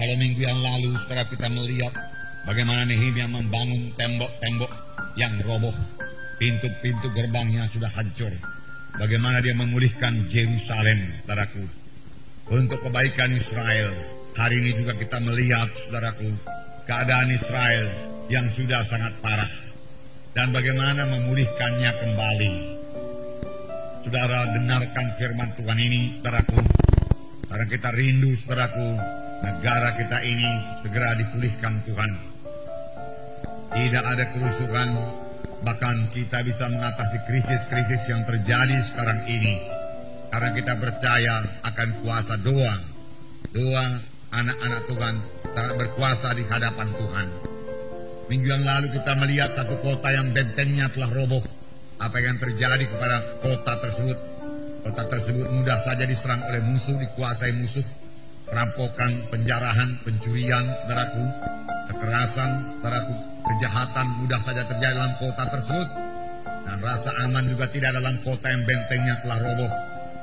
Kalau minggu yang lalu saudara kita melihat bagaimana Nehemia membangun tembok-tembok yang roboh. Pintu-pintu gerbangnya sudah hancur. Bagaimana dia memulihkan Yerusalem, saudaraku. Untuk kebaikan Israel. Hari ini juga kita melihat, saudaraku, keadaan Israel yang sudah sangat parah. Dan bagaimana memulihkannya kembali. Saudara dengarkan firman Tuhan ini, saudaraku. Karena kita rindu, saudaraku, negara kita ini segera dipulihkan Tuhan. Tidak ada kerusuhan, bahkan kita bisa mengatasi krisis-krisis yang terjadi sekarang ini. Karena kita percaya akan kuasa doa. Doa anak-anak Tuhan sangat berkuasa di hadapan Tuhan. Minggu yang lalu kita melihat satu kota yang bentengnya telah roboh. Apa yang terjadi kepada kota tersebut? Kota tersebut mudah saja diserang oleh musuh, dikuasai musuh perampokan, penjarahan, pencurian, saudaraku, kekerasan, saudaraku, kejahatan mudah saja terjadi dalam kota tersebut. Dan rasa aman juga tidak dalam kota yang bentengnya telah roboh.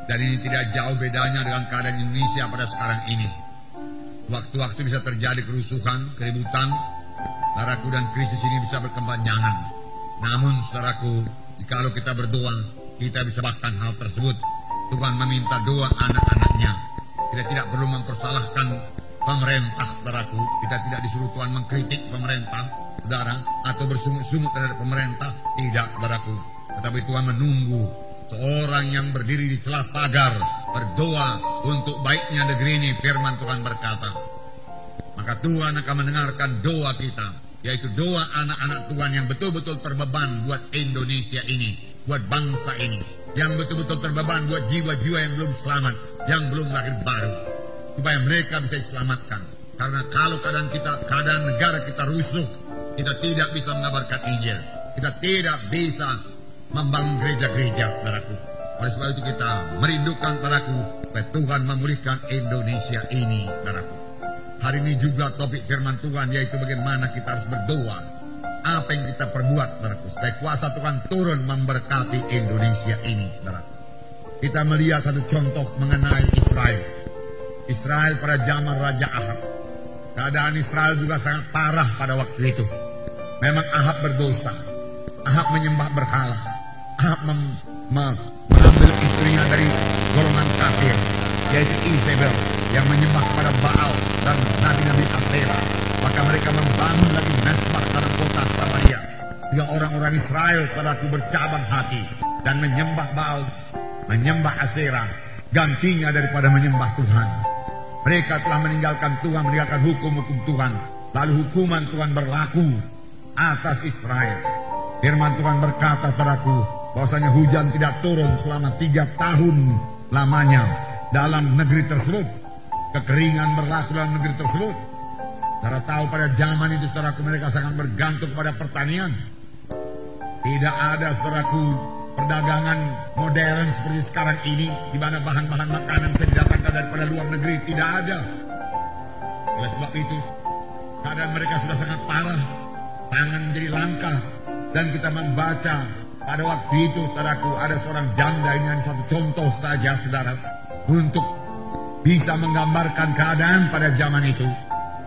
Dan ini tidak jauh bedanya dengan keadaan Indonesia pada sekarang ini. Waktu-waktu bisa terjadi kerusuhan, keributan, saudaraku dan krisis ini bisa berkembangan. Namun saudaraku, jikalau kita berdoa, kita bisa bahkan hal tersebut. Tuhan meminta doa anak-anaknya kita tidak perlu mempersalahkan pemerintah, saudaraku. Kita tidak disuruh Tuhan mengkritik pemerintah, saudara, atau bersungut-sungut terhadap pemerintah. Tidak, saudaraku. Tetapi Tuhan menunggu seorang yang berdiri di celah pagar berdoa untuk baiknya negeri ini. Firman Tuhan berkata, maka Tuhan akan mendengarkan doa kita, yaitu doa anak-anak Tuhan yang betul-betul terbeban buat Indonesia ini, buat bangsa ini, yang betul-betul terbeban buat jiwa-jiwa yang belum selamat, yang belum lahir baru supaya mereka bisa diselamatkan. Karena kalau keadaan kita keadaan negara kita rusuh kita tidak bisa mengabarkan Injil. Kita tidak bisa membangun gereja-gereja saudaraku. Oleh sebab itu kita merindukan saudaraku supaya Tuhan memulihkan Indonesia ini saudaraku. Hari ini juga topik firman Tuhan yaitu bagaimana kita harus berdoa. Apa yang kita perbuat saudaraku? Supaya kuasa Tuhan turun memberkati Indonesia ini saudaraku kita melihat satu contoh mengenai Israel. Israel pada zaman Raja Ahab. Keadaan Israel juga sangat parah pada waktu itu. Memang Ahab berdosa. Ahab menyembah berhala. Ahab mem, mem, mengambil istrinya dari golongan kafir. Yaitu Isabel yang menyembah pada Baal dan nabi-nabi Asera. Maka mereka membangun lagi mesbah dalam kota Samaria. Tiga orang-orang Israel padaku bercabang hati dan menyembah Baal menyembah Asera, gantinya daripada menyembah Tuhan. Mereka telah meninggalkan Tuhan, meninggalkan hukum-hukum Tuhan. Lalu hukuman Tuhan berlaku atas Israel. Firman Tuhan berkata padaku, bahwasanya hujan tidak turun selama tiga tahun lamanya dalam negeri tersebut. Kekeringan berlaku dalam negeri tersebut. Saudara tahu pada zaman itu saudaraku mereka sangat bergantung pada pertanian. Tidak ada saudaraku perdagangan modern seperti sekarang ini di mana bahan-bahan makanan bisa didatangkan daripada luar negeri tidak ada. Oleh sebab itu keadaan mereka sudah sangat parah, tangan menjadi langka dan kita membaca pada waktu itu saudaraku ada seorang janda ini hanya satu contoh saja saudara untuk bisa menggambarkan keadaan pada zaman itu.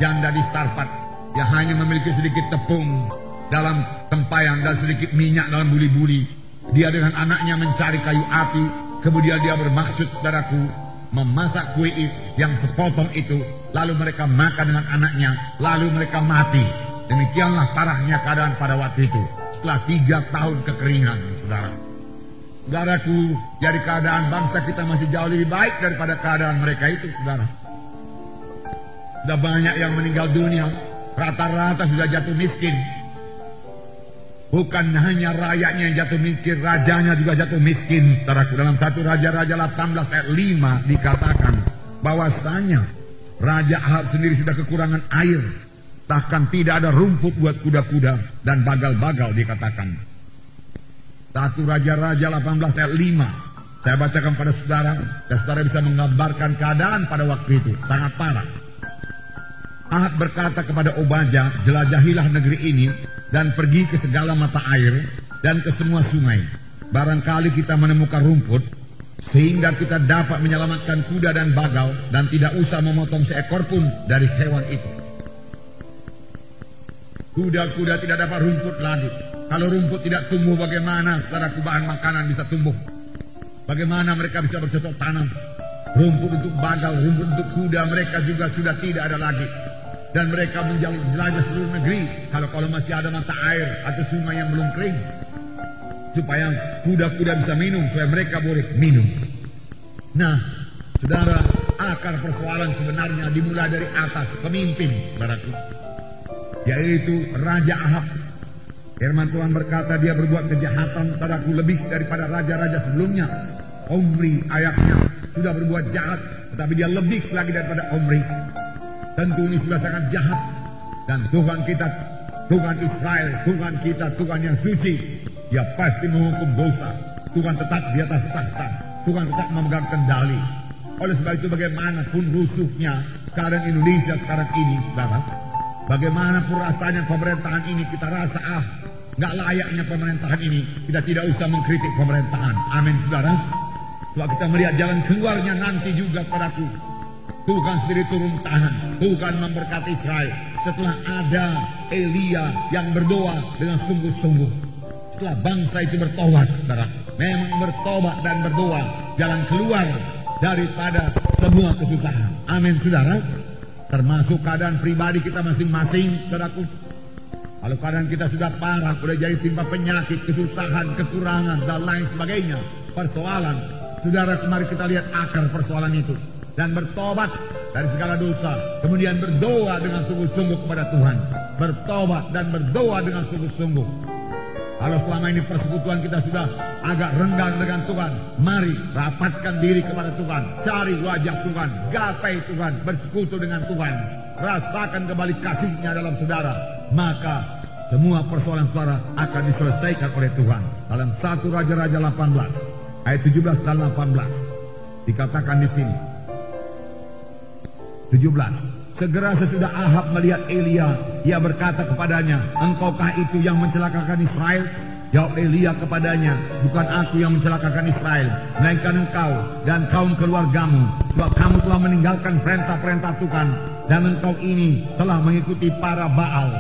Janda di Sarpat yang hanya memiliki sedikit tepung dalam tempayan dan sedikit minyak dalam buli-buli dia dengan anaknya mencari kayu api, kemudian dia bermaksud saudaraku memasak kue yang sepotong itu, lalu mereka makan dengan anaknya, lalu mereka mati. Demikianlah parahnya keadaan pada waktu itu. Setelah tiga tahun kekeringan, saudara. Saudaraku, jadi keadaan bangsa kita masih jauh lebih baik daripada keadaan mereka itu, saudara. Sudah banyak yang meninggal dunia, rata-rata sudah jatuh miskin, Bukan hanya rakyatnya yang jatuh miskin, rajanya juga jatuh miskin. Saudaraku, dalam satu Raja-Raja 18 ayat 5 dikatakan bahwasanya Raja Ahab sendiri sudah kekurangan air. Bahkan tidak ada rumput buat kuda-kuda dan bagal-bagal dikatakan. Satu Raja-Raja 18 ayat 5. Saya bacakan pada saudara, dan saudara bisa menggambarkan keadaan pada waktu itu. Sangat parah. Ahab berkata kepada Obaja, jelajahilah negeri ini dan pergi ke segala mata air dan ke semua sungai. Barangkali kita menemukan rumput Sehingga kita dapat menyelamatkan kuda dan bagal dan tidak usah memotong seekor pun dari hewan itu. Kuda-kuda tidak dapat rumput lagi. Kalau rumput tidak tumbuh bagaimana secara bahan makanan bisa tumbuh? Bagaimana mereka bisa bercocok tanam? Rumput untuk bagal, rumput untuk kuda mereka juga sudah tidak ada lagi. Dan mereka menjelajah seluruh negeri kalau kalau masih ada mata air atau sungai yang belum kering. Supaya kuda-kuda bisa minum, supaya mereka boleh minum. Nah, saudara, akar persoalan sebenarnya dimulai dari atas pemimpin, baraku. Yaitu Raja Ahab. Firman Tuhan berkata dia berbuat kejahatan padaku lebih daripada raja-raja sebelumnya. Omri ayahnya sudah berbuat jahat, tetapi dia lebih lagi daripada Omri. Tentu ini sudah sangat jahat. Dan Tuhan kita, Tuhan Israel, Tuhan kita, Tuhan yang suci, dia pasti menghukum dosa. Tuhan tetap di atas tahta. Tuhan tetap memegang kendali. Oleh sebab itu bagaimanapun rusuhnya keadaan Indonesia sekarang ini, saudara. Bagaimanapun rasanya pemerintahan ini kita rasa ah nggak layaknya pemerintahan ini. Kita tidak usah mengkritik pemerintahan. Amin, saudara. Sebab kita melihat jalan keluarnya nanti juga padaku. Tuhan sendiri turun tangan. Tuhan memberkati Israel. Setelah ada Elia yang berdoa dengan sungguh-sungguh. Setelah bangsa itu bertobat, saudara. Memang bertobat dan berdoa. Jalan keluar daripada semua kesusahan. Amin, saudara. Termasuk keadaan pribadi kita masing-masing, saudaraku. Kalau keadaan kita sudah parah, sudah jadi timpa penyakit, kesusahan, kekurangan, dan lain sebagainya. Persoalan, Saudara, kemarin kita lihat akar persoalan itu. Dan bertobat dari segala dosa. Kemudian berdoa dengan sungguh-sungguh kepada Tuhan. Bertobat dan berdoa dengan sungguh-sungguh. Kalau selama ini persekutuan kita sudah agak renggang dengan Tuhan. Mari rapatkan diri kepada Tuhan. Cari wajah Tuhan. Gapai Tuhan. Bersekutu dengan Tuhan. Rasakan kembali kasihnya dalam saudara. Maka semua persoalan saudara akan diselesaikan oleh Tuhan. Dalam satu Raja-Raja 18 ayat 17 dan 18 dikatakan di sini 17 Segera sesudah Ahab melihat Elia, ia berkata kepadanya, Engkaukah itu yang mencelakakan Israel? Jawab Elia kepadanya, bukan aku yang mencelakakan Israel, melainkan engkau dan kaum keluargamu, sebab kamu telah meninggalkan perintah-perintah Tuhan, dan engkau ini telah mengikuti para Baal.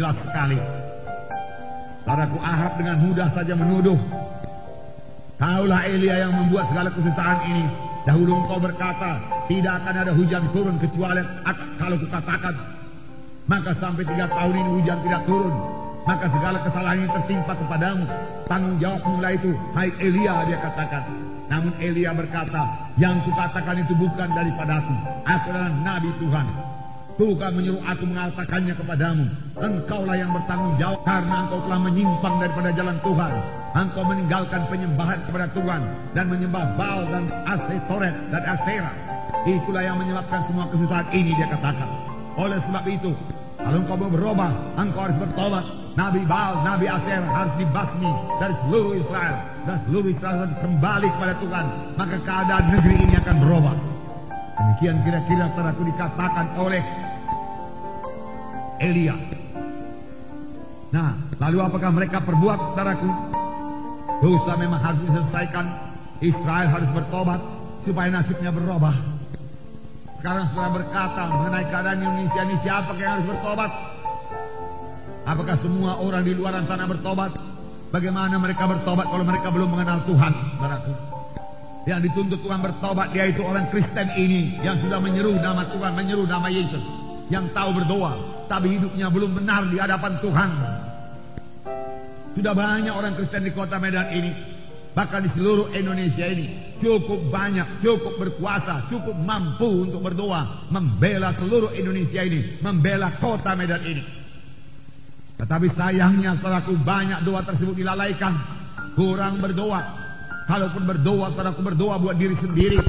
Jelas sekali. Laraku Ahab dengan mudah saja menuduh Kaulah Elia yang membuat segala kesusahan ini. Dahulu engkau berkata, tidak akan ada hujan turun kecuali kalau kukatakan. Maka sampai tiga tahun ini hujan tidak turun. Maka segala kesalahan ini tertimpa kepadamu. Tanggung jawab mulai itu, hai Elia dia katakan. Namun Elia berkata, yang kukatakan itu bukan daripada aku. Aku adalah Nabi Tuhan. Tuhan menyuruh aku mengatakannya kepadamu. Engkaulah yang bertanggung jawab karena engkau telah menyimpang daripada jalan Tuhan engkau meninggalkan penyembahan kepada Tuhan dan menyembah Baal dan Asetoret dan Asera. Itulah yang menyebabkan semua kesusahan ini dia katakan. Oleh sebab itu, kalau engkau mau berubah, engkau harus bertobat. Nabi Baal, Nabi Asera harus dibasmi dari seluruh Israel. Dan seluruh Israel harus kembali kepada Tuhan. Maka keadaan negeri ini akan berubah. Demikian kira-kira telah dikatakan oleh Elia. Nah, lalu apakah mereka perbuat, saudaraku? Dosa memang harus diselesaikan. Israel harus bertobat supaya nasibnya berubah. Sekarang setelah berkata mengenai keadaan Indonesia ini siapa yang harus bertobat? Apakah semua orang di luar sana bertobat? Bagaimana mereka bertobat kalau mereka belum mengenal Tuhan? Baraku. Yang dituntut Tuhan bertobat dia itu orang Kristen ini yang sudah menyeru nama Tuhan, menyeru nama Yesus. Yang tahu berdoa, tapi hidupnya belum benar di hadapan Tuhan. Sudah banyak orang Kristen di kota Medan ini. Bahkan di seluruh Indonesia ini. Cukup banyak, cukup berkuasa, cukup mampu untuk berdoa. Membela seluruh Indonesia ini. Membela kota Medan ini. Tetapi sayangnya saudaraku banyak doa tersebut dilalaikan. Kurang berdoa. Kalaupun berdoa, saudaraku berdoa buat diri sendiri.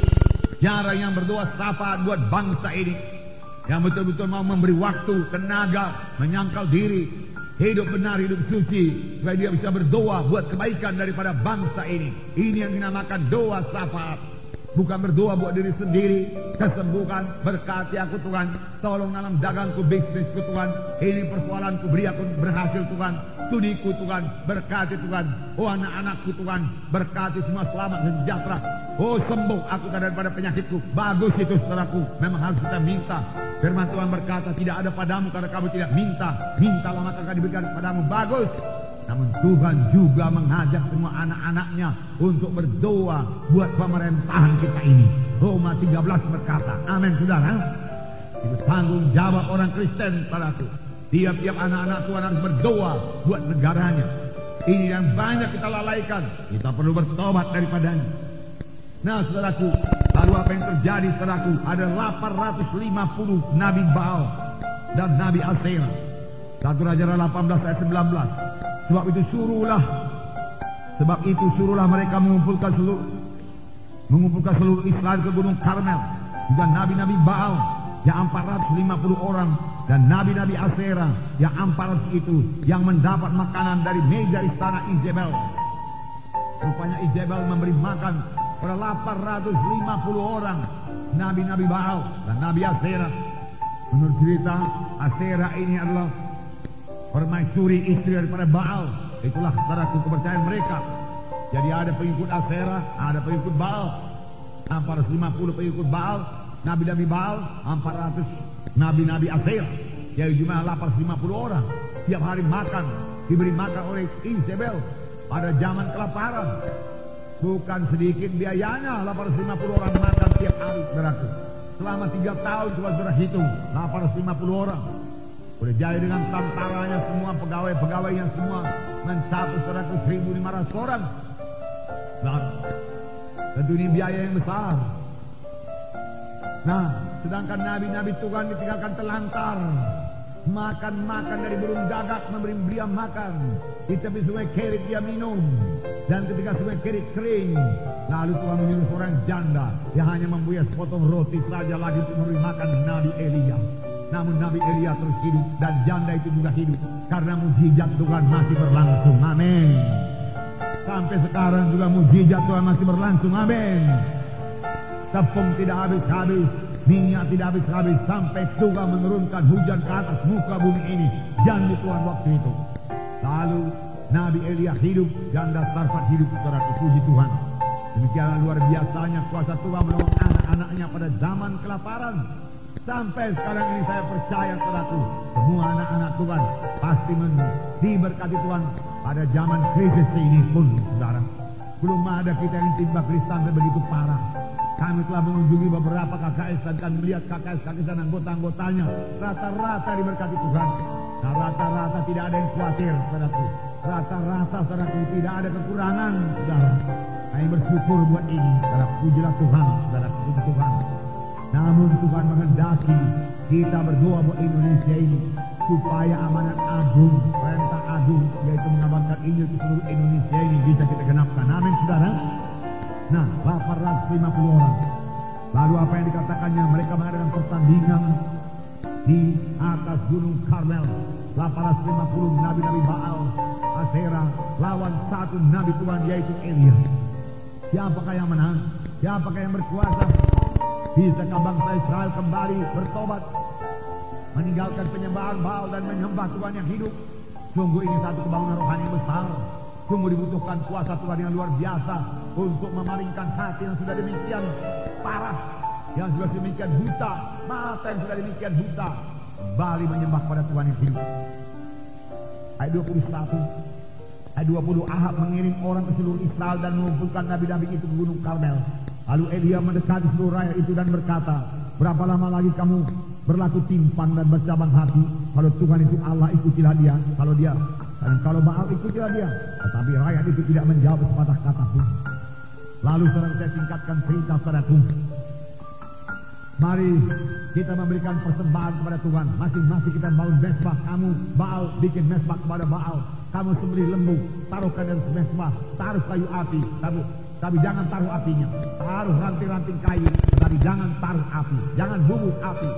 Jarang yang berdoa syafaat buat bangsa ini. Yang betul-betul mau memberi waktu, tenaga, menyangkal diri, hidup benar, hidup suci, supaya dia bisa berdoa buat kebaikan daripada bangsa ini. Ini yang dinamakan doa syafaat. Bukan berdoa buat diri sendiri, kesembuhan, berkati aku Tuhan, tolong dalam dagangku, bisnisku Tuhan, ini persoalanku, beri aku berhasil Tuhan, studiku Tuhan, berkati Tuhan. Oh anak-anakku Tuhan, berkati semua selamat dan sejahtera. Oh sembuh aku daripada penyakitku. Bagus itu saudaraku, memang harus kita minta. Firman Tuhan berkata, tidak ada padamu karena kamu tidak minta. Mintalah maka akan diberikan padamu. Bagus. Namun Tuhan juga mengajak semua anak-anaknya untuk berdoa buat pemerintahan kita ini. Roma 13 berkata, amin saudara. Itu tanggung jawab orang Kristen padaku. Tiap-tiap anak-anak Tuhan harus berdoa buat negaranya. Ini yang banyak kita lalaikan. Kita perlu bertobat daripadanya. Nah saudaraku, lalu apa yang terjadi saudaraku? Ada 850 Nabi Baal dan Nabi Asera. Satu Raja 18 ayat 19. Sebab itu suruhlah sebab itu suruhlah mereka mengumpulkan seluruh mengumpulkan seluruh Israel ke Gunung Karmel juga nabi-nabi Baal yang 450 orang dan nabi-nabi Asera yang 400 itu yang mendapat makanan dari meja istana Izebel. Rupanya Izebel memberi makan pada 850 orang nabi-nabi Baal dan nabi Asera. Menurut cerita Asera ini adalah permaisuri istri daripada Baal. Itulah saudaraku kepercayaan mereka. Jadi ada pengikut Asera, ada pengikut Baal. 450 pengikut Baal, nabi-nabi Baal, 400 nabi-nabi Asera. Yaitu jumlah 850 orang. Tiap hari makan, diberi makan oleh Isabel pada zaman kelaparan. Bukan sedikit biayanya 850 orang makan tiap hari, saudaraku. Selama tiga tahun coba saudara hitung 850 orang. Udah jadi dengan tantaranya semua pegawai-pegawainya semua mencapai saudaraku 1500 orang. Dan tentu ini biaya yang besar. Nah, sedangkan nabi-nabi Tuhan ditinggalkan telantar. Makan-makan dari burung gagak memberi dia makan. Di tepi sungai Kerit dia minum. Dan ketika sungai Kerit kering, lalu Tuhan menyuruh seorang janda yang hanya mempunyai sepotong roti saja lagi untuk memberi makan Nabi Elia. Namun Nabi Elia terus hidup dan janda itu juga hidup karena mujizat Tuhan masih berlangsung. Amin. Sampai sekarang juga mujizat Tuhan masih berlangsung. Amin. Tepung tidak habis-habis, minyak tidak habis-habis sampai Tuhan menurunkan hujan ke atas muka bumi ini. Janji Tuhan waktu itu. Lalu Nabi Elia hidup, janda Sarfat hidup, saudara puji Tuhan. Demikianlah luar biasanya kuasa Tuhan menolong anak-anaknya pada zaman kelaparan. Sampai sekarang ini saya percaya saudaraku, semua anak-anak Tuhan pasti diberkati Tuhan pada zaman krisis ini pun, saudara. Belum ada kita yang timba Kristen begitu parah. Kami telah mengunjungi beberapa KKS dan melihat KKS-KKS dan anggota-anggotanya. Rata-rata diberkati Tuhan. Nah rata-rata tidak ada yang khawatir, saudaraku. Rata-rata, saudaraku, tidak ada kekurangan, saudara. Kami bersyukur buat ini, saudara. Pujilah Tuhan, saudara. Puji Tuhan. Namun Tuhan menghendaki kita berdoa buat Indonesia ini supaya amanat agung, perintah agung yaitu mengabarkan Injil ke seluruh Indonesia ini bisa kita genapkan. Amin, saudara. Nah, 850 orang. Lalu apa yang dikatakannya? Mereka mengadakan pertandingan di atas Gunung Karmel. 850 nabi-nabi Baal, Asera, lawan satu nabi Tuhan yaitu Elia. Siapakah yang menang? Siapakah yang berkuasa? Bisakah bangsa Israel kembali bertobat? Meninggalkan penyembahan Baal dan menyembah Tuhan yang hidup. Sungguh ini satu kebangunan rohani yang besar. Sungguh dibutuhkan kuasa Tuhan yang luar biasa untuk memalingkan hati yang sudah demikian parah, yang sudah demikian buta, mata yang sudah demikian buta, kembali menyembah pada Tuhan yang hidup. Ayat 21, ayat 20 Ahab mengirim orang ke seluruh Israel dan mengumpulkan nabi-nabi itu ke Gunung Karmel. Lalu Elia mendekati seluruh rakyat itu dan berkata, berapa lama lagi kamu berlaku timpan dan bercabang hati? Kalau Tuhan itu Allah, ikutilah dia. Kalau dia dan kalau Baal ikutilah dia. Tetapi rakyat itu tidak menjawab sepatah kata pun. Lalu saudara saya singkatkan cerita saudaraku. Mari kita memberikan persembahan kepada Tuhan. Masing-masing kita bangun mesbah. Kamu Baal bikin mesbah kepada Baal. Kamu sembelih lembu, taruhkan dalam mesbah, taruh kayu api. Kamu tapi jangan taruh apinya. Taruh ranting-ranting kayu, tapi jangan taruh api. Jangan bubuk api.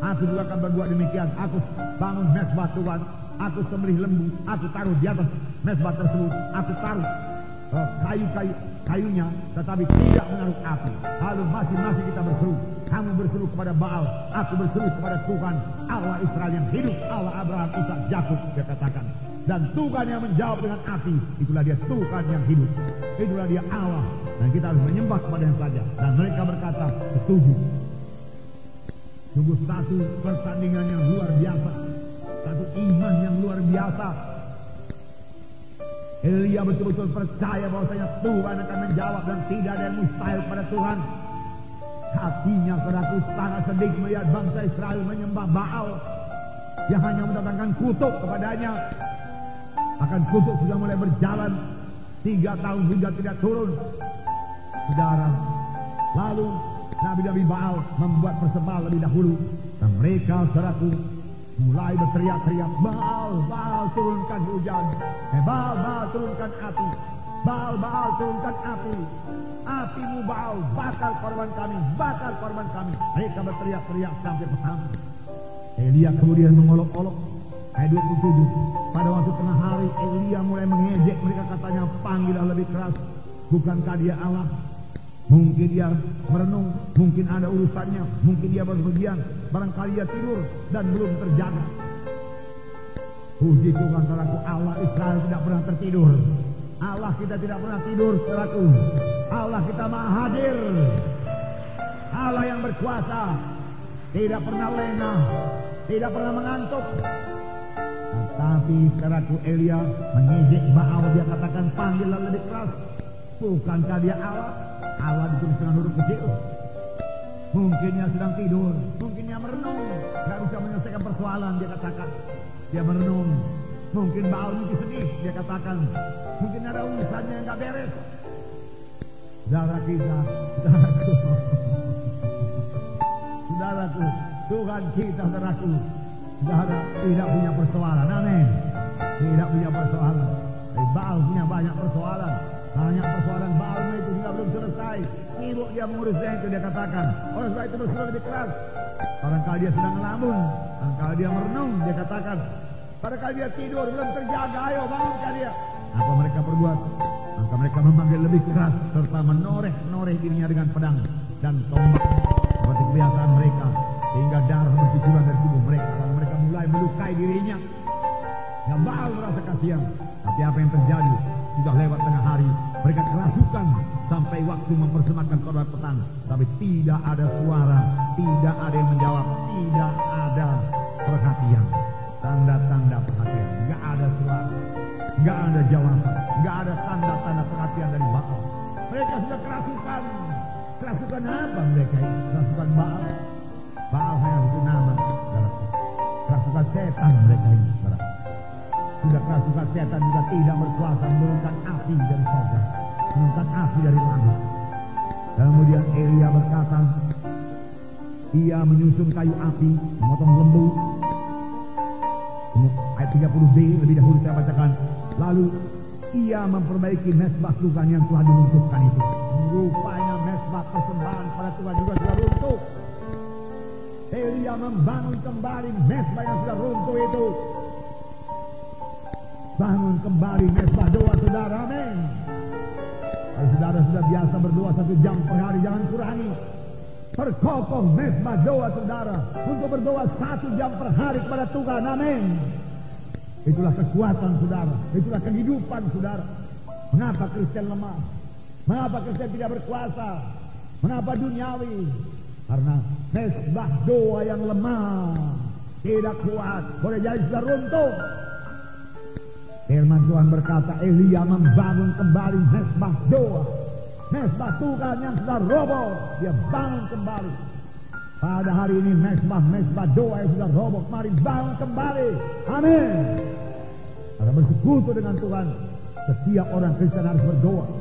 Aku juga akan berbuat demikian. Aku bangun mesbah Tuhan. Aku sembelih lembu. Aku taruh di atas mesbah tersebut. Aku taruh kayu-kayu kayunya, tetapi tidak menaruh api. Lalu masing-masing kita berseru. Kamu berseru kepada Baal, aku berseru kepada Tuhan, Allah Israel yang hidup, Allah Abraham, Ishak, Yakub. Dia katakan, dan Tuhan yang menjawab dengan api. Itulah dia Tuhan yang hidup. Itulah dia Allah. Dan kita harus menyembah kepada yang saja. Dan mereka berkata, setuju. Sungguh satu pertandingan yang luar biasa. Satu iman yang luar biasa. Elia betul-betul percaya bahwasanya Tuhan akan menjawab dan tidak ada yang mustahil pada Tuhan. Hatinya saudaraku sangat sedih melihat bangsa Israel menyembah Baal yang hanya mendatangkan kutuk kepadanya. Akan kutuk sudah mulai berjalan. Tiga tahun hingga tidak turun. Saudara, lalu Nabi-Nabi Baal membuat persembahyan lebih dahulu. Dan mereka saudaraku mulai berteriak-teriak Baal, Baal turunkan hujan. Eh, Baal, Baal turunkan api. Baal, Baal turunkan api. Apimu Baal bakar korban kami bakar korban kami. Mereka berteriak-teriak sampai petang. Elia kemudian mengolok-olok ayat 27 pada waktu tengah hari Elia mulai mengejek mereka katanya panggillah lebih keras bukankah dia Allah Mungkin dia merenung, mungkin ada urusannya, mungkin dia berpergian, barangkali dia tidur dan belum terjaga. Puji Tuhan saudaraku, Allah Israel tidak pernah tertidur. Allah kita tidak pernah tidur saudaraku. Allah kita maha hadir. Allah yang berkuasa, tidak pernah lena, tidak pernah mengantuk. Tetapi saudaraku Elia mengejek Baal dia katakan panggil lebih keras. Bukankah dia Allah? Allah ditulis dengan huruf kecil. Mungkin dia sedang tidur, mungkin dia merenung, nggak bisa menyelesaikan persoalan dia katakan. Dia merenung, mungkin Baal mungkin sedih dia katakan. Mungkin ada urusannya yang nggak beres. Saudara kita, saudaraku, saudaraku, Tuhan kita, saudaraku, saudara tidak punya persoalan, amin. Tidak punya persoalan. Tapi Baal punya banyak persoalan. Banyak persoalan Baalmu itu hingga belum selesai. Sibuk dia mengurusnya itu dia katakan. Oleh sebab itu bersuara lebih keras. Barangkali dia sedang ngelamun. Barangkali dia merenung dia katakan. Barangkali dia tidur belum terjaga. Ayo bangunkan dia. Apa mereka berbuat? Maka mereka memanggil lebih keras serta menoreh-noreh dirinya dengan pedang dan tombak seperti kebiasaan mereka sehingga darah bercucuran dari mulai melukai dirinya. Yang Baal merasa kasihan. Tapi apa yang terjadi? Sudah lewat tengah hari, mereka kerasukan sampai waktu mempersembahkan korban petang. Tapi tidak ada suara, tidak ada yang menjawab, tidak ada perhatian. Tanda-tanda perhatian, nggak ada suara, nggak ada jawaban, nggak ada tanda-tanda perhatian dari Baal. Mereka sudah kerasukan. Kerasukan apa mereka ini? Kerasukan Baal. Baal hanya itu nama. Kerasukan setan mereka ini. Sudah kerasukan setan juga tidak berkuasa menurunkan api dari sorga. Menurunkan api dari langit. Kemudian Elia berkata, ia menyusun kayu api, memotong lembu. Ayat 30b lebih dahulu saya bacakan. Lalu ia memperbaiki mesbah Tuhan yang telah diruntuhkan itu. Rupanya mesbah persembahan pada Tuhan juga sudah runtuh. Elia membangun kembali mesbah yang sudah runtuh itu. Bangun kembali mesbah doa saudara, amin. Kalau saudara sudah biasa berdoa satu jam per hari, jangan kurangi. Perkokoh mesbah doa saudara untuk berdoa satu jam per hari kepada Tuhan, amin. Itulah kekuatan saudara, itulah kehidupan saudara. Mengapa Kristen lemah? Mengapa Kristen tidak berkuasa? Mengapa duniawi? Karena mesbah doa yang lemah, tidak kuat, boleh jadi sudah runtuh. Firman Tuhan berkata, Elia membangun kembali mesbah doa. Mesbah Tuhan yang sudah roboh, dia bangun kembali. Pada hari ini mesbah-mesbah doa yang sudah roboh, mari bangun kembali. Amin. Karena bersekutu dengan Tuhan, setiap orang Kristen harus berdoa.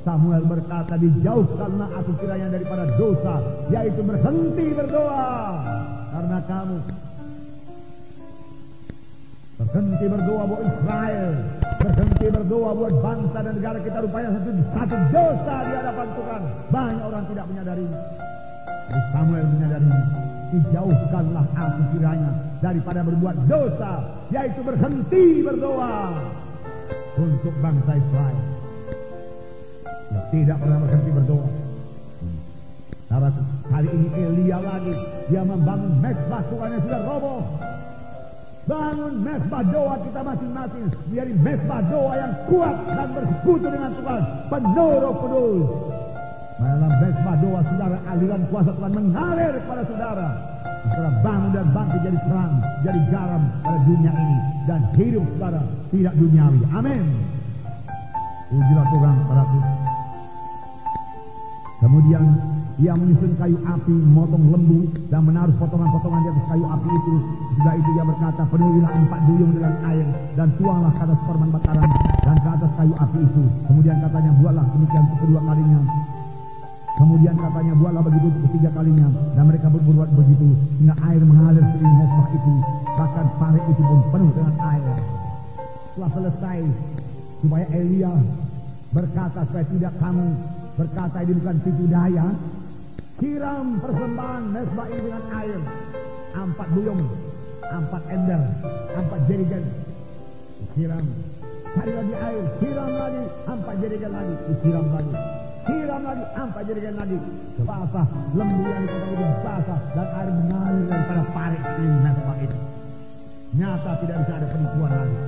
Samuel berkata, dijauhkanlah aku kiranya daripada dosa, yaitu berhenti berdoa. Karena kamu Berhenti berdoa buat Israel. Berhenti berdoa buat bangsa dan negara kita rupanya satu, satu dosa di hadapan Tuhan. Banyak orang tidak menyadarinya. Tapi Samuel menyadarinya. Dijauhkanlah aku kiranya daripada berbuat dosa. Yaitu berhenti berdoa. Untuk bangsa Israel. Tidak pernah berhenti berdoa. Cara kali ini Elia lagi. Dia membangun mesbah Tuhan yang sudah roboh. Bangun mesbah doa kita masing-masing menjadi mesbah doa yang kuat dan bersekutu dengan Tuhan. Penuh roh kudus. Dalam mesbah doa saudara aliran kuasa Tuhan mengalir kepada saudara. Saudara bangun dan bangkit jadi terang, jadi garam pada dunia ini. Dan hidup saudara tidak duniawi. Amin. Pujilah Tuhan pada Kemudian ia menyusun kayu api, memotong lembu dan menaruh potongan-potongan di atas kayu api itu. Sudah itu ia berkata, penuhilah empat duyung dengan air dan tuanglah ke atas korban bakaran dan ke atas kayu api itu. Kemudian katanya, buatlah demikian kedua kalinya. Kemudian katanya buatlah begitu ketiga kalinya dan mereka berbuat begitu hingga air mengalir sering mesbah itu bahkan parit itu pun penuh dengan air. Setelah selesai supaya Elia berkata supaya tidak kamu berkata ini bukan tipu daya. Siram persembahan mesbah ini dengan air. Empat duyung empat ember empat jerigen. Siram. Cari lagi air siram lagi empat jerigen lagi siram lagi. Siram lagi empat jerigen lagi. Basah lembu yang dipotong itu basah dan air mengalir daripada parit ini mesbah itu nyata tidak bisa ada penipuan lagi.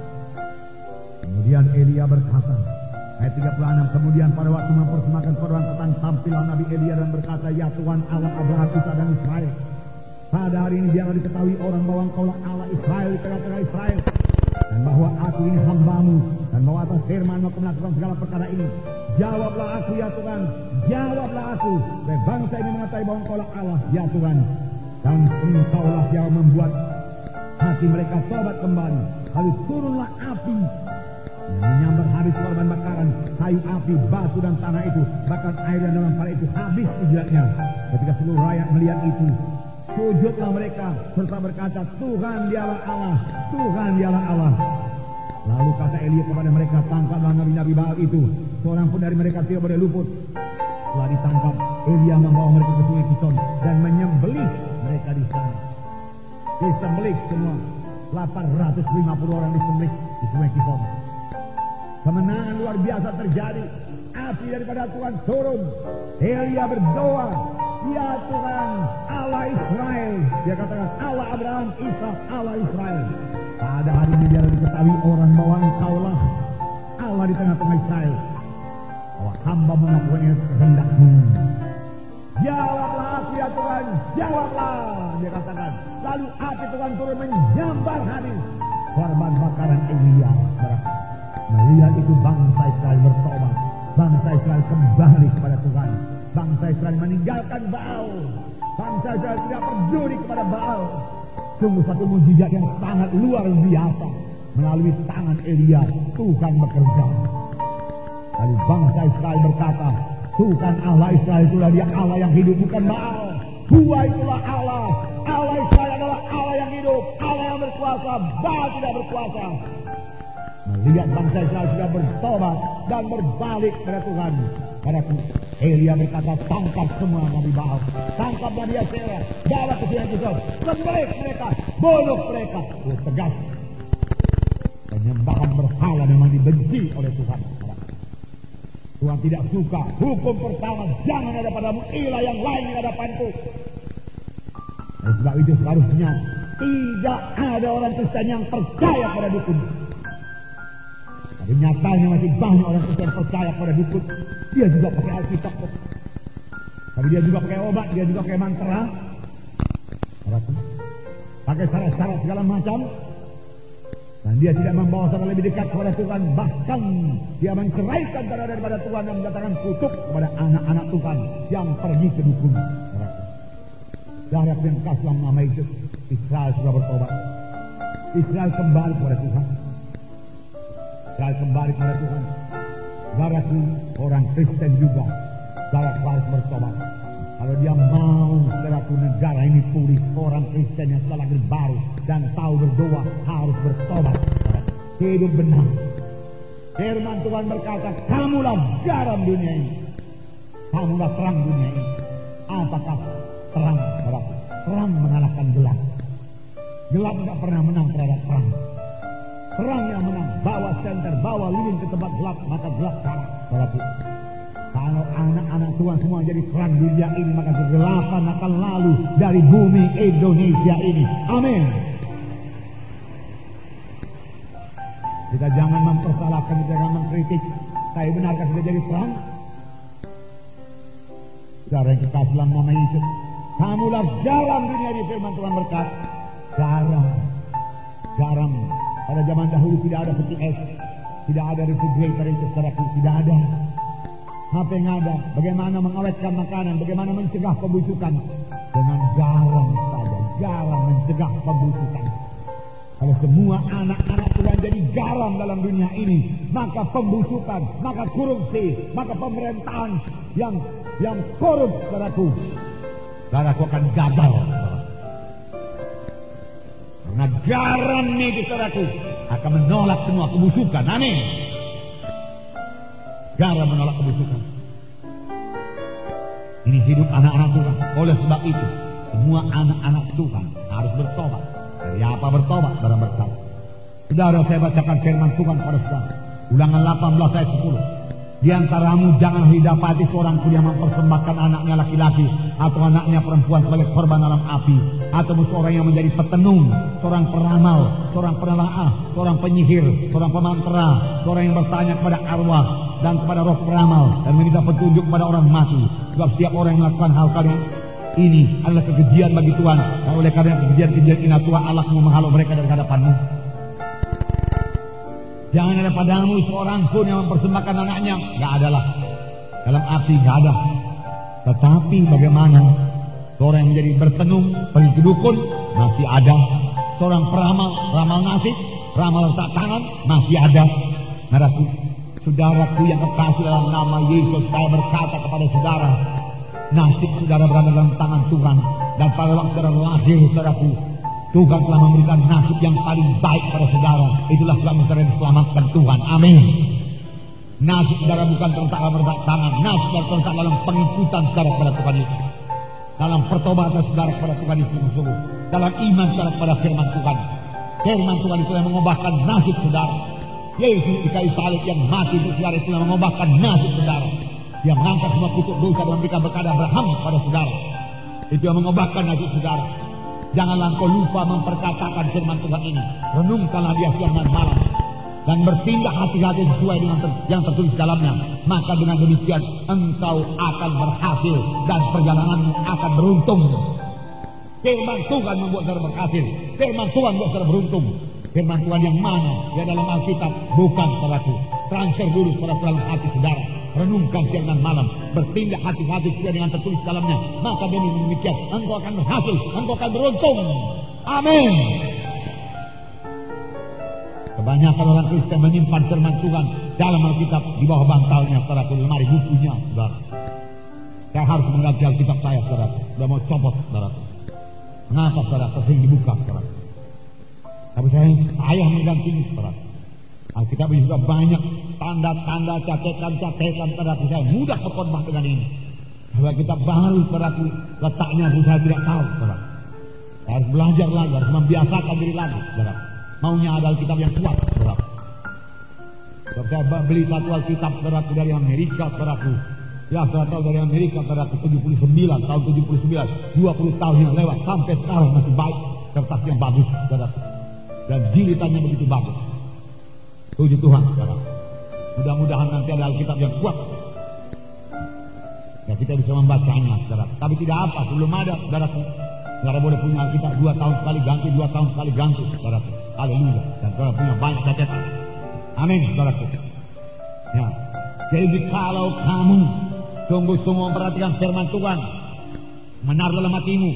Kemudian Elia berkata Ayat 36 kemudian pada waktu mempersembahkan korban petang tampillah Nabi Elia dan berkata ya Tuhan Allah Abraham Isa dan Israel pada hari ini biarlah diketahui orang bahwa engkaulah Allah Israel di tengah-tengah Israel dan bahwa aku ini hambamu dan bahwa atas firman aku melakukan segala perkara ini. Jawablah aku ya Tuhan jawablah aku dan bangsa ini mengetahui bahwa engkaulah Allah ya Tuhan dan engkaulah yang membuat hati mereka tobat kembali. Lalu turunlah api menyambar habis korban bakaran, kayu api, batu dan tanah itu, bahkan air yang dalam pala itu habis ijilatnya. Ketika seluruh rakyat melihat itu, sujudlah mereka serta berkata, Tuhan dialah Allah, Tuhan dialah Allah. Lalu kata Elia kepada mereka, tangkaplah nabi-nabi Baal itu. Seorang pun dari mereka tidak boleh luput. Setelah ditangkap, Elia membawa mereka ke sungai Kison dan menyembelih mereka di sana. Disembelih semua. 850 orang disembelih di sungai Kison. Kemenangan luar biasa terjadi. Api daripada Tuhan turun. Elia berdoa. Ya Tuhan, Allah Israel. Dia katakan Allah Abraham, Ishak, Allah Israel. Pada hari ini biar diketahui orang bahwa engkaulah Allah di tengah-tengah Israel. Bahwa hamba melakukan kehendakmu. Jawablah aku ya Tuhan, jawablah. Dia katakan. Lalu api Tuhan turun menyambar habis. Korban bakaran Elia. Berapa? Melihat itu bangsa Israel bertobat. Bangsa Israel kembali kepada Tuhan. Bangsa Israel meninggalkan Baal. Bangsa Israel tidak peduli kepada Baal. Sungguh satu mujizat yang sangat luar biasa. Melalui tangan Elia, Tuhan bekerja. Lalu bangsa Israel berkata, Tuhan Allah Israel itulah dia Allah yang hidup, bukan Baal. Tua itulah Allah. Allah Israel adalah Allah yang hidup. Allah yang berkuasa. Baal tidak berkuasa. Melihat bangsa Israel sudah bertobat dan berbalik kepada Tuhan. Pada Elia berkata, tangkap semua Nabi Baal. Tangkap Nabi Asera. Bawa ke sini Kisah. Sembelih mereka. Bunuh mereka. Oh, tegas. Penyembahan berhala memang dibenci oleh Tuhan. Tuhan tidak suka. Hukum pertama, jangan ada padamu ilah yang lain di hadapanku. Dan sebab itu seharusnya tidak ada orang Kristen yang percaya pada dukun. Tapi nyatanya masih banyak orang Kristen percaya pada dukun. Dia juga pakai Alkitab. Tapi dia juga pakai obat, dia juga pakai mantra. Pakai syarat-syarat segala macam. Dan dia tidak membawa seorang lebih dekat kepada Tuhan. Bahkan dia menceraikan cara daripada Tuhan dan mendatangkan kutuk kepada anak-anak Tuhan yang pergi ke dukun. Darah yang kasih nama itu. Israel sudah bertobat. Israel kembali kepada Tuhan. Israel kembali kepada Tuhan. Saudaraku, orang Kristen juga. Saudara harus bertobat. Kalau dia mau saudaraku negara ini pulih, orang Kristen yang lahir baru dan tahu berdoa harus bertobat. Hidup benar. Firman Tuhan berkata, kamulah garam dunia ini. Kamulah terang dunia ini. Apakah terang? Terang mengalahkan gelap. Gelap tidak pernah menang terhadap terang. Terang yang menang, bawa senter, bawa lilin ke tempat gelap, maka gelap kalah. Saudaraku, kalau anak-anak Tuhan semua jadi terang dunia ini, maka kegelapan akan lalu dari bumi Indonesia ini. Amin. Kita jangan mempersalahkan, kita jangan mengkritik. Saya benarkah sudah jadi perang? Saudara yang kekasih dalam nama Yesus. Kamulah garam dunia di firman Tuhan berkat. Garam. Garam. Pada zaman dahulu tidak ada peti es. Tidak ada refrigerator itu saudaraku. Tidak ada. Apa yang ada? Bagaimana mengawetkan makanan? Bagaimana mencegah pembusukan? Dengan garam saja. Garam mencegah pembusukan. Kalau semua anak-anak Tuhan jadi garam dalam dunia ini, maka pembusukan, maka korupsi, maka pemerintahan yang yang korup, saudaraku, saudaraku akan gagal. Garam ini, saudaraku, akan menolak semua kebusukan. Amin. Garam menolak kebusukan. Ini hidup anak-anak Tuhan. Oleh sebab itu, semua anak-anak Tuhan harus bertobat. Dari apa bertobat? Dalam berkata. Saudara, saya bacakan firman Tuhan pada saudara. Ulangan 18 ayat 10. Di antaramu jangan didapati seorang pun yang mempersembahkan anaknya laki-laki atau anaknya perempuan sebagai korban dalam api atau seorang yang menjadi petenung, seorang peramal, seorang penelaah, seorang penyihir, seorang pemantra, seorang yang bertanya kepada arwah dan kepada roh peramal dan meminta petunjuk kepada orang mati. Sebab setiap orang yang melakukan hal kalian ini adalah kekejian bagi Tuhan dan oleh karena kekejian-kekejian ini Tuhan Allah menghalau mereka dari hadapanmu. Jangan ada padamu seorang pun yang mempersembahkan anaknya. Gak ada lah. Dalam api gak ada. Tetapi bagaimana seorang yang menjadi bertenung, pergi dukun, masih ada. Seorang peramal, ramal nasib, ramal letak tangan, masih ada. Naraku, saudaraku yang kekasih dalam nama Yesus, saya berkata kepada saudara, nasib saudara berada dalam tangan Tuhan. Dan pada waktu saudara lahir, saudaraku, Tuhan telah memberikan nasib yang paling baik pada saudara. Itulah sebab saudara diselamatkan Tuhan. Amin. Nasib saudara bukan terletak dalam retak tangan. Nasib saudara terletak dalam pengikutan saudara kepada Tuhan itu. Dalam pertobatan saudara kepada Tuhan itu sungguh-sungguh. Dalam iman saudara kepada firman Tuhan. Firman Tuhan itu yang mengubahkan nasib saudara. Yesus di kayu salib yang mati untuk saudara itu yang mengubahkan nasib saudara. Yang mengangkat semua kutuk dosa dan memberikan berkah Abraham kepada saudara. Itu yang mengubahkan nasib saudara. Janganlah engkau lupa memperkatakan firman Tuhan ini. Renungkanlah dia siang dan malam. Dan bertindak hati-hati sesuai dengan yang tertulis dalamnya. Maka dengan demikian engkau akan berhasil. Dan perjalananmu akan beruntung. Firman Tuhan membuat saudara berhasil. Firman Tuhan membuat saudara beruntung. Firman Tuhan yang mana? Yang dalam Alkitab bukan saudaraku. Transfer dulu saudara dalam hati saudara renungkan siang dan malam, bertindak hati-hati sesuai dengan tertulis dalamnya, maka demi demikian engkau akan berhasil, engkau akan beruntung. Amin. Kebanyakan orang Kristen menyimpan firman Tuhan dalam Alkitab di bawah bantalnya, saudara lemari bukunya, saudara. Saya harus mengganti Alkitab saya, saudara. Sudah mau copot, saudara. Kenapa, saudara? Sering dibuka, saudara. Tapi saya, ayah menggantinya, saudara. Alkitab ini sudah banyak tanda-tanda catatan-catatan saudaraku saya mudah berkorban dengan ini. Kalau kita baru saudaraku letaknya saya tidak tahu saudara. Harus belajar lagi, harus membiasakan diri lagi saudara. Maunya ada Alkitab yang kuat saudara. Saya beli satu Alkitab saudaraku dari Amerika saudaraku. Ya saya tahu dari Amerika saudaraku 79 tahun 79 20 tahun yang lewat sampai sekarang masih baik kertasnya bagus saudaraku. Dan jilitannya begitu bagus. Puji Tuhan, saudara. Mudah-mudahan nanti ada Alkitab yang kuat. Ya kita bisa membacanya, saudara. Tapi tidak apa, sebelum ada, saudara. Saudara boleh punya Alkitab dua tahun sekali ganti, dua tahun sekali ganti, saudara. Haleluya. Dan saudara punya banyak catatan. Amin, saudara. Ya. Jadi kalau kamu sungguh-sungguh memperhatikan firman Tuhan, menaruh dalam hatimu,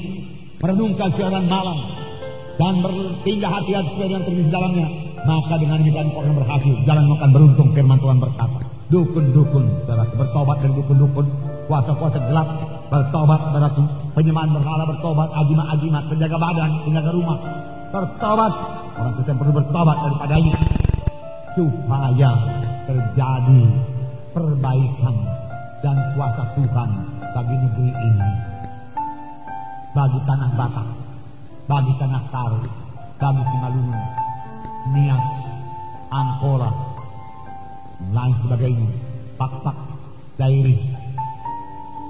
merenungkan siaran malam, dan bertindak hati-hati sesuai dengan tertulis dalamnya, maka dengan demikian kau akan berhasil. Jalan akan beruntung. Firman Tuhan berkata. Dukun-dukun, saudara, bertobat dari dukun-dukun, kuasa-kuasa gelap, bertobat, saudara, penyembahan berhala bertobat, ajimat-ajimat, penjaga badan, penjaga rumah, bertobat. Orang Kristen perlu bertobat daripada ini supaya terjadi perbaikan dan kuasa Tuhan bagi negeri ini, bagi tanah Batak, bagi tanah Taru, bagi Simalungun, Nias, Angkola, lain sebagainya, Pak-pak, Dairi,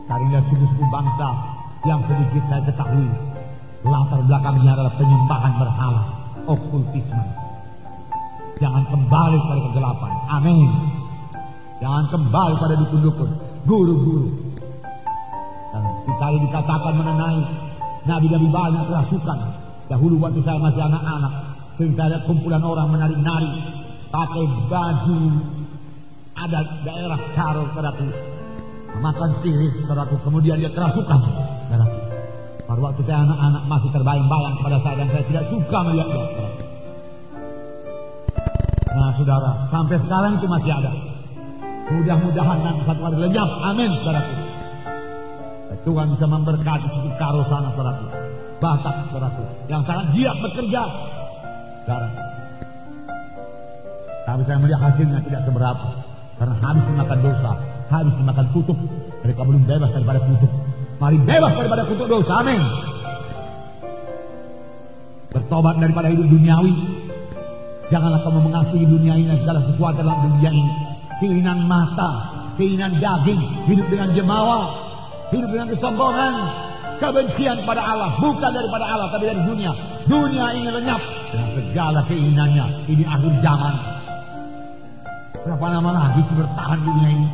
karena suku-suku bangsa yang sedikit saya ketahui latar belakangnya adalah penyembahan berhala, okultisme. Jangan kembali pada kegelapan. Amin. Jangan kembali pada dukun-dukun, guru-guru. Dan sekali dikatakan mengenai Nabi-Nabi banyak kerasukan. Dahulu waktu saya masih anak-anak, sering saya lihat kumpulan orang menari-nari, pakai baju ada daerah karo saudaraku, makan sirih saudaraku, kemudian dia kerasukan saudaraku. Pada waktu saya anak-anak masih terbayang-bayang kepada saya dan saya tidak suka melihatnya. Nah saudara, sampai sekarang itu masih ada. Mudah-mudahan nanti satu hari lenyap. Amin, saudaraku. Tuhan bisa memberkati suku karo sana, saudaraku. Batak, saudaraku. Yang sangat giat bekerja. Saudara. Tapi saya melihat hasilnya tidak seberapa. Karena habis dimakan dosa. Habis dimakan kutuk. Mereka belum bebas daripada kutuk. Mari bebas daripada kutuk dosa. Amin. Bertobat daripada hidup duniawi. Janganlah kamu mengasihi dunia ini dan segala sesuatu dalam dunia ini. Keinginan mata, keinginan daging, hidup dengan jemawa, hidup dengan kesombongan, kebencian pada Allah, bukan daripada Allah tapi dari dunia. Dunia ini lenyap dengan segala keinginannya. Ini akhir zaman. Berapa lama lagi sih bertahan dunia ini?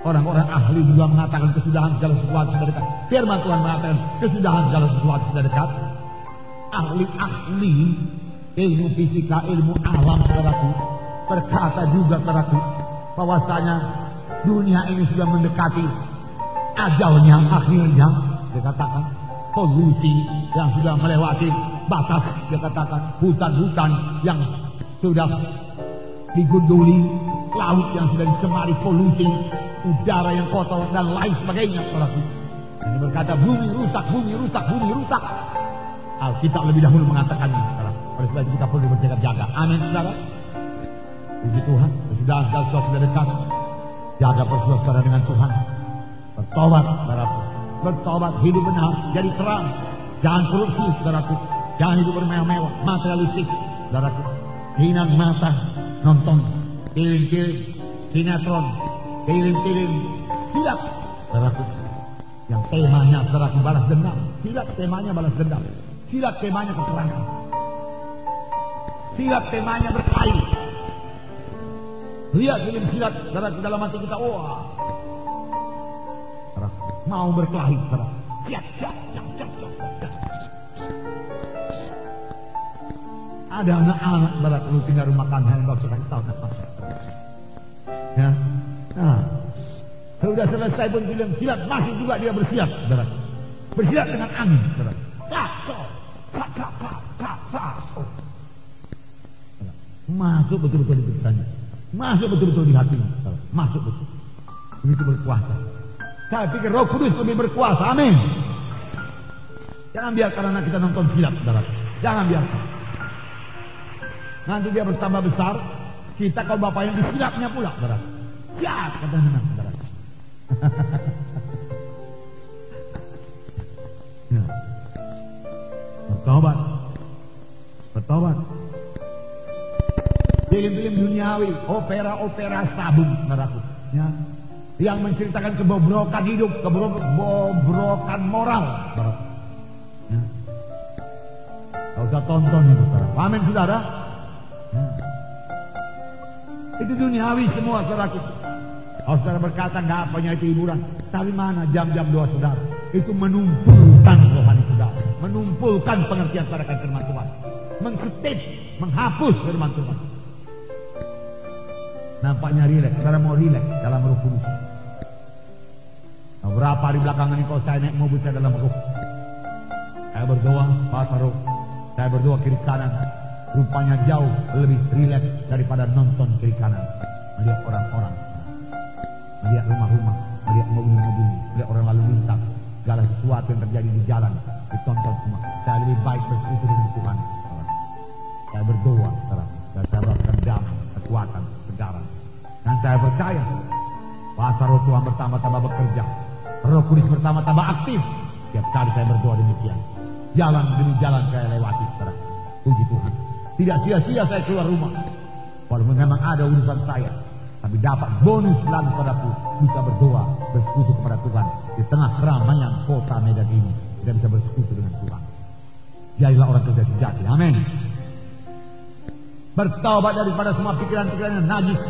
Orang-orang ahli juga mengatakan kesudahan segala sesuatu sudah dekat. Firman Tuhan mengatakan kesudahan segala sesuatu sudah dekat. Ahli-ahli ilmu fisika, ilmu alam saudaraku berkata juga saudaraku bahwasanya dunia ini sudah mendekati ajalnya akhirnya dikatakan polusi yang sudah melewati batas dikatakan hutan-hutan yang sudah digunduli laut yang sudah disemari polusi udara yang kotor dan lain sebagainya saudaraku ini berkata bumi rusak bumi rusak bumi rusak Alkitab lebih dahulu mengatakannya saudara oleh sebab itu kita perlu berjaga-jaga. Amin, saudara. Puji Tuhan, sudah sesuatu sudah dekat. Jaga persatuan saudara dengan Tuhan. Bertobat, saudaraku. Bertobat, hidup benar, jadi terang. Jangan korupsi, saudaraku. Jangan hidup bermewah-mewah, materialistik, saudaraku. Hinan mata, nonton, kirim-kirim, sinetron, kirim-kirim, tidak, saudaraku. Yang temanya, saudaraku, balas dendam. Tidak, temanya balas dendam. Silat temanya kekerasan. Silat temanya berkelahi. Lihat film silat dalam, dalam hati kita. Wah. Mau berkelahi. Siap. Ada anak-anak barat lu tinggal rumah tangga yang bakal kasih tahu apa. Ya. Nah, sudah selesai pun film silat masih juga dia bersilat, barat. Bersilat dengan angin, barat. Sakso. Masuk betul-betul di pikirannya. Masuk betul-betul di hatinya. Masuk betul. Begitu berkuasa. Saya pikir roh kudus lebih berkuasa. Amin. Jangan biarkan anak kita nonton silat, saudara. Jangan biarkan. Nanti dia bertambah besar. Kita kalau bapak yang disilatnya pula, saudara. Ya, kata menang, saudara. ya. Bertobat. Bertobat. Film-film duniawi, opera-opera sabun, saudaraku. Ya. Yang menceritakan kebobrokan hidup, kebobrokan moral. Ya. Kau usah tonton itu, saudara. Amin, saudara. Ya. Itu duniawi semua, saudaraku. Kalau saudara berkata nggak apanya itu hiburan, tapi mana jam-jam doa saudara? Itu menumpulkan rohani saudara, menumpulkan pengertian pada firman Tuhan, mengkutip, menghapus firman Tuhan. Nampaknya rileks, saudara mau rileks dalam roh kudus. Nah, berapa hari belakangan ini kalau saya naik mobil saya dalam roh. Saya berdoa, bahasa roh. Saya berdoa kiri kanan. Rupanya jauh lebih rileks daripada nonton kiri kanan. Melihat orang-orang. Melihat rumah-rumah. Melihat mobil-mobil. Melihat orang lalu lintas. Segala sesuatu yang terjadi di jalan. Ditonton semua. Saya lebih baik bersekutu dengan Tuhan. Saya berdoa. Dan saya melakukan damai, kekuatan, segarang. Dan saya percaya roh Tuhan bertambah-tambah bekerja. Roh kudus bertambah-tambah aktif. Tiap kali saya berdoa demikian. Jalan demi jalan saya lewati. Saudara. Puji Tuhan. Tidak sia-sia saya keluar rumah. Walaupun memang ada urusan saya. Tapi dapat bonus lalu padaku. Bisa berdoa, bersekutu kepada Tuhan. Di tengah keramaian kota Medan ini. Kita bisa bersekutu dengan Tuhan. Jadilah orang kerja sejati. Amin. Bertobat daripada semua pikiran-pikiran yang najis.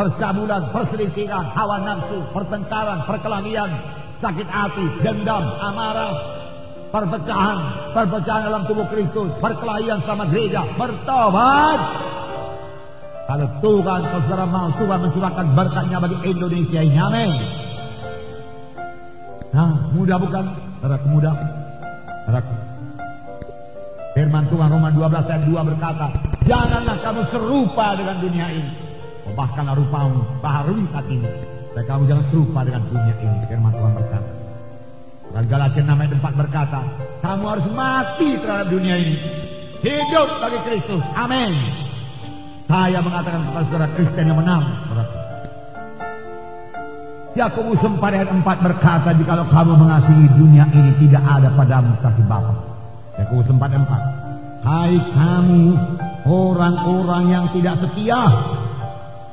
Percabulan, perselisihan, hawa nafsu, pertengkaran, perkelahian, sakit hati, dendam, amarah, perpecahan, perpecahan dalam tubuh Kristus, perkelahian sama gereja, bertobat. Kalau Tuhan, kalau saudara mau, Tuhan mencurahkan berkatnya bagi Indonesia ini. Amin. Nah, mudah bukan? Saudaraku mudah. Saudaraku. Firman Tuhan Roma 12 ayat 2 berkata, Janganlah kamu serupa dengan dunia ini. Oh, bahkanlah rupamu, baharui hatimu. Dan kamu jangan serupa dengan dunia ini. Firman Tuhan berkata. Dan Galatia 6 ayat 4 berkata, Kamu harus mati terhadap dunia ini. Hidup bagi Kristus. Amin. Saya mengatakan kepada saudara Kristen yang menang. Yakobus 4 ayat 4 berkata, Jikalau kamu mengasihi dunia ini tidak ada padamu kasih Bapa. Yakobus 4 ayat 4. Hai kamu orang-orang yang tidak setia.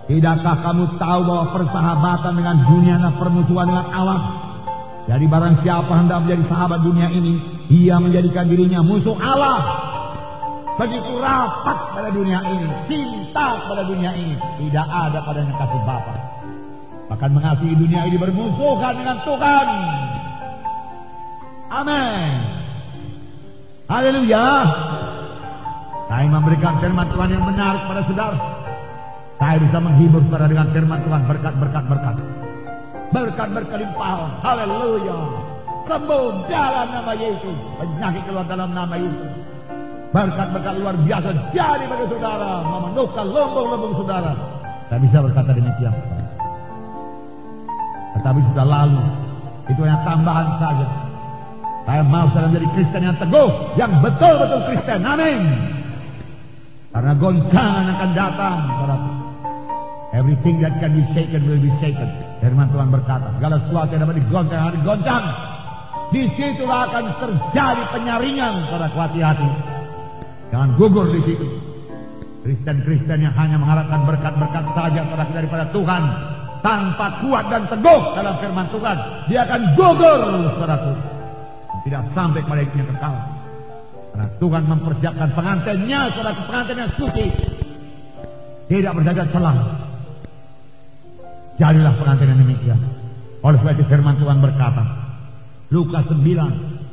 Tidakkah kamu tahu bahwa persahabatan dengan dunia adalah permusuhan dengan Allah? Jadi barang siapa hendak menjadi sahabat dunia ini, ia menjadikan dirinya musuh Allah. Begitu rapat pada dunia ini, cinta pada dunia ini, tidak ada padanya kasih Bapa. Bahkan mengasihi dunia ini bermusuhan dengan Tuhan. Amin. Haleluya. Saya memberikan firman Tuhan yang benar kepada saudara. Saya bisa menghibur saudara dengan firman Tuhan berkat-berkat berkat. Berkat berkelimpahan. Haleluya. Sembuh dalam nama Yesus. Penyakit keluar dalam nama Yesus. Berkat-berkat luar biasa jadi bagi saudara. Memenuhkan lumbung-lumbung saudara. Saya bisa berkata demikian. Tetapi sudah lalu. Itu hanya tambahan saja. Saya mau saudara menjadi Kristen yang teguh. Yang betul-betul Kristen. Amin. Karena goncangan akan datang. Saudara. Everything that can be shaken will be shaken. Firman Tuhan berkata, segala sesuatu yang dapat digoncang harus digoncang. Di situlah akan terjadi penyaringan pada hati-hati. Jangan gugur di situ. Kristen-Kristen yang hanya mengharapkan berkat-berkat saja daripada Tuhan tanpa kuat dan teguh dalam firman Tuhan, dia akan gugur, saudaraku. Tidak sampai pada yang kekal. Karena Tuhan mempersiapkan pengantinnya, saudaraku, pengantin yang suci. Tidak berjaga celah. Jadilah pengantin yang demikian. Oleh sebab itu firman Tuhan berkata, Lukas 9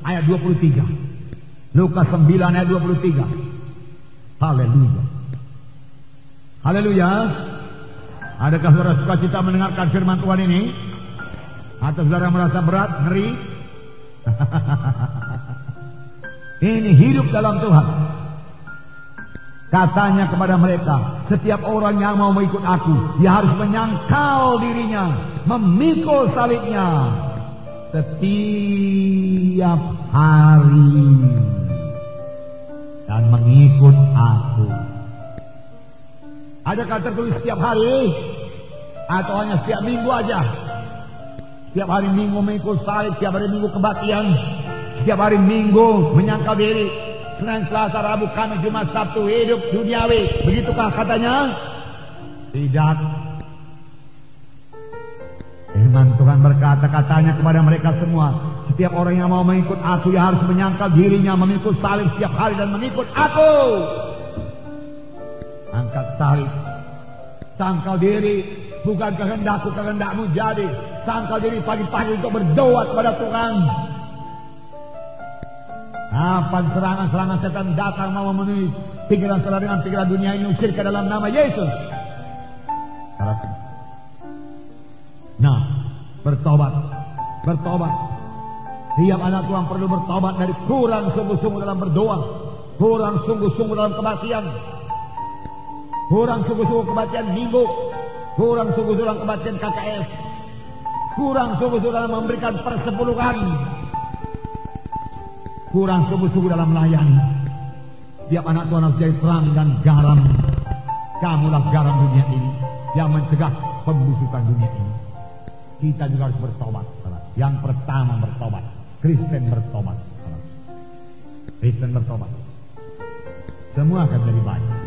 ayat 23. Lukas 9 ayat 23. Haleluya. Haleluya. Adakah saudara suka cita mendengarkan firman Tuhan ini? Atau saudara merasa berat, ngeri? ini hidup dalam Tuhan. Katanya kepada mereka, setiap orang yang mau mengikut aku, dia harus menyangkal dirinya, memikul salibnya setiap hari dan mengikut aku. Adakah tertulis setiap hari atau hanya setiap minggu aja? Setiap hari minggu mengikut salib, setiap hari minggu kebaktian, setiap hari minggu menyangkal diri, Senin, Selasa, Rabu, Kamis, Jumat, Sabtu hidup duniawi. Begitukah katanya? Tidak. Firman Tuhan berkata katanya kepada mereka semua, setiap orang yang mau mengikut aku ya harus menyangkal dirinya, mengikut salib setiap hari dan mengikut aku. Angkat salib, sangkal diri, bukan kehendakku kehendakmu jadi. Sangkal diri pagi-pagi untuk berdoa kepada Tuhan. Kapan serangan-serangan setan datang mau memenuhi pikiran saudara dengan pikiran dunia ini usir ke dalam nama Yesus. Nah, bertobat, bertobat. Tiap anak Tuhan perlu bertobat dari kurang sungguh-sungguh dalam berdoa, kurang sungguh-sungguh dalam kebaktian, kurang sungguh-sungguh kebaktian minggu, kurang sungguh-sungguh dalam kebaktian KKS, kurang sungguh-sungguh dalam memberikan persepuluhan, kurang sungguh-sungguh dalam melayani. Setiap anak Tuhan harus jadi terang dan garam. Kamulah garam dunia ini yang mencegah pembusukan dunia ini. Kita juga harus bertobat. Yang pertama bertobat. Kristen bertobat. Kristen bertobat. Semua akan menjadi baik.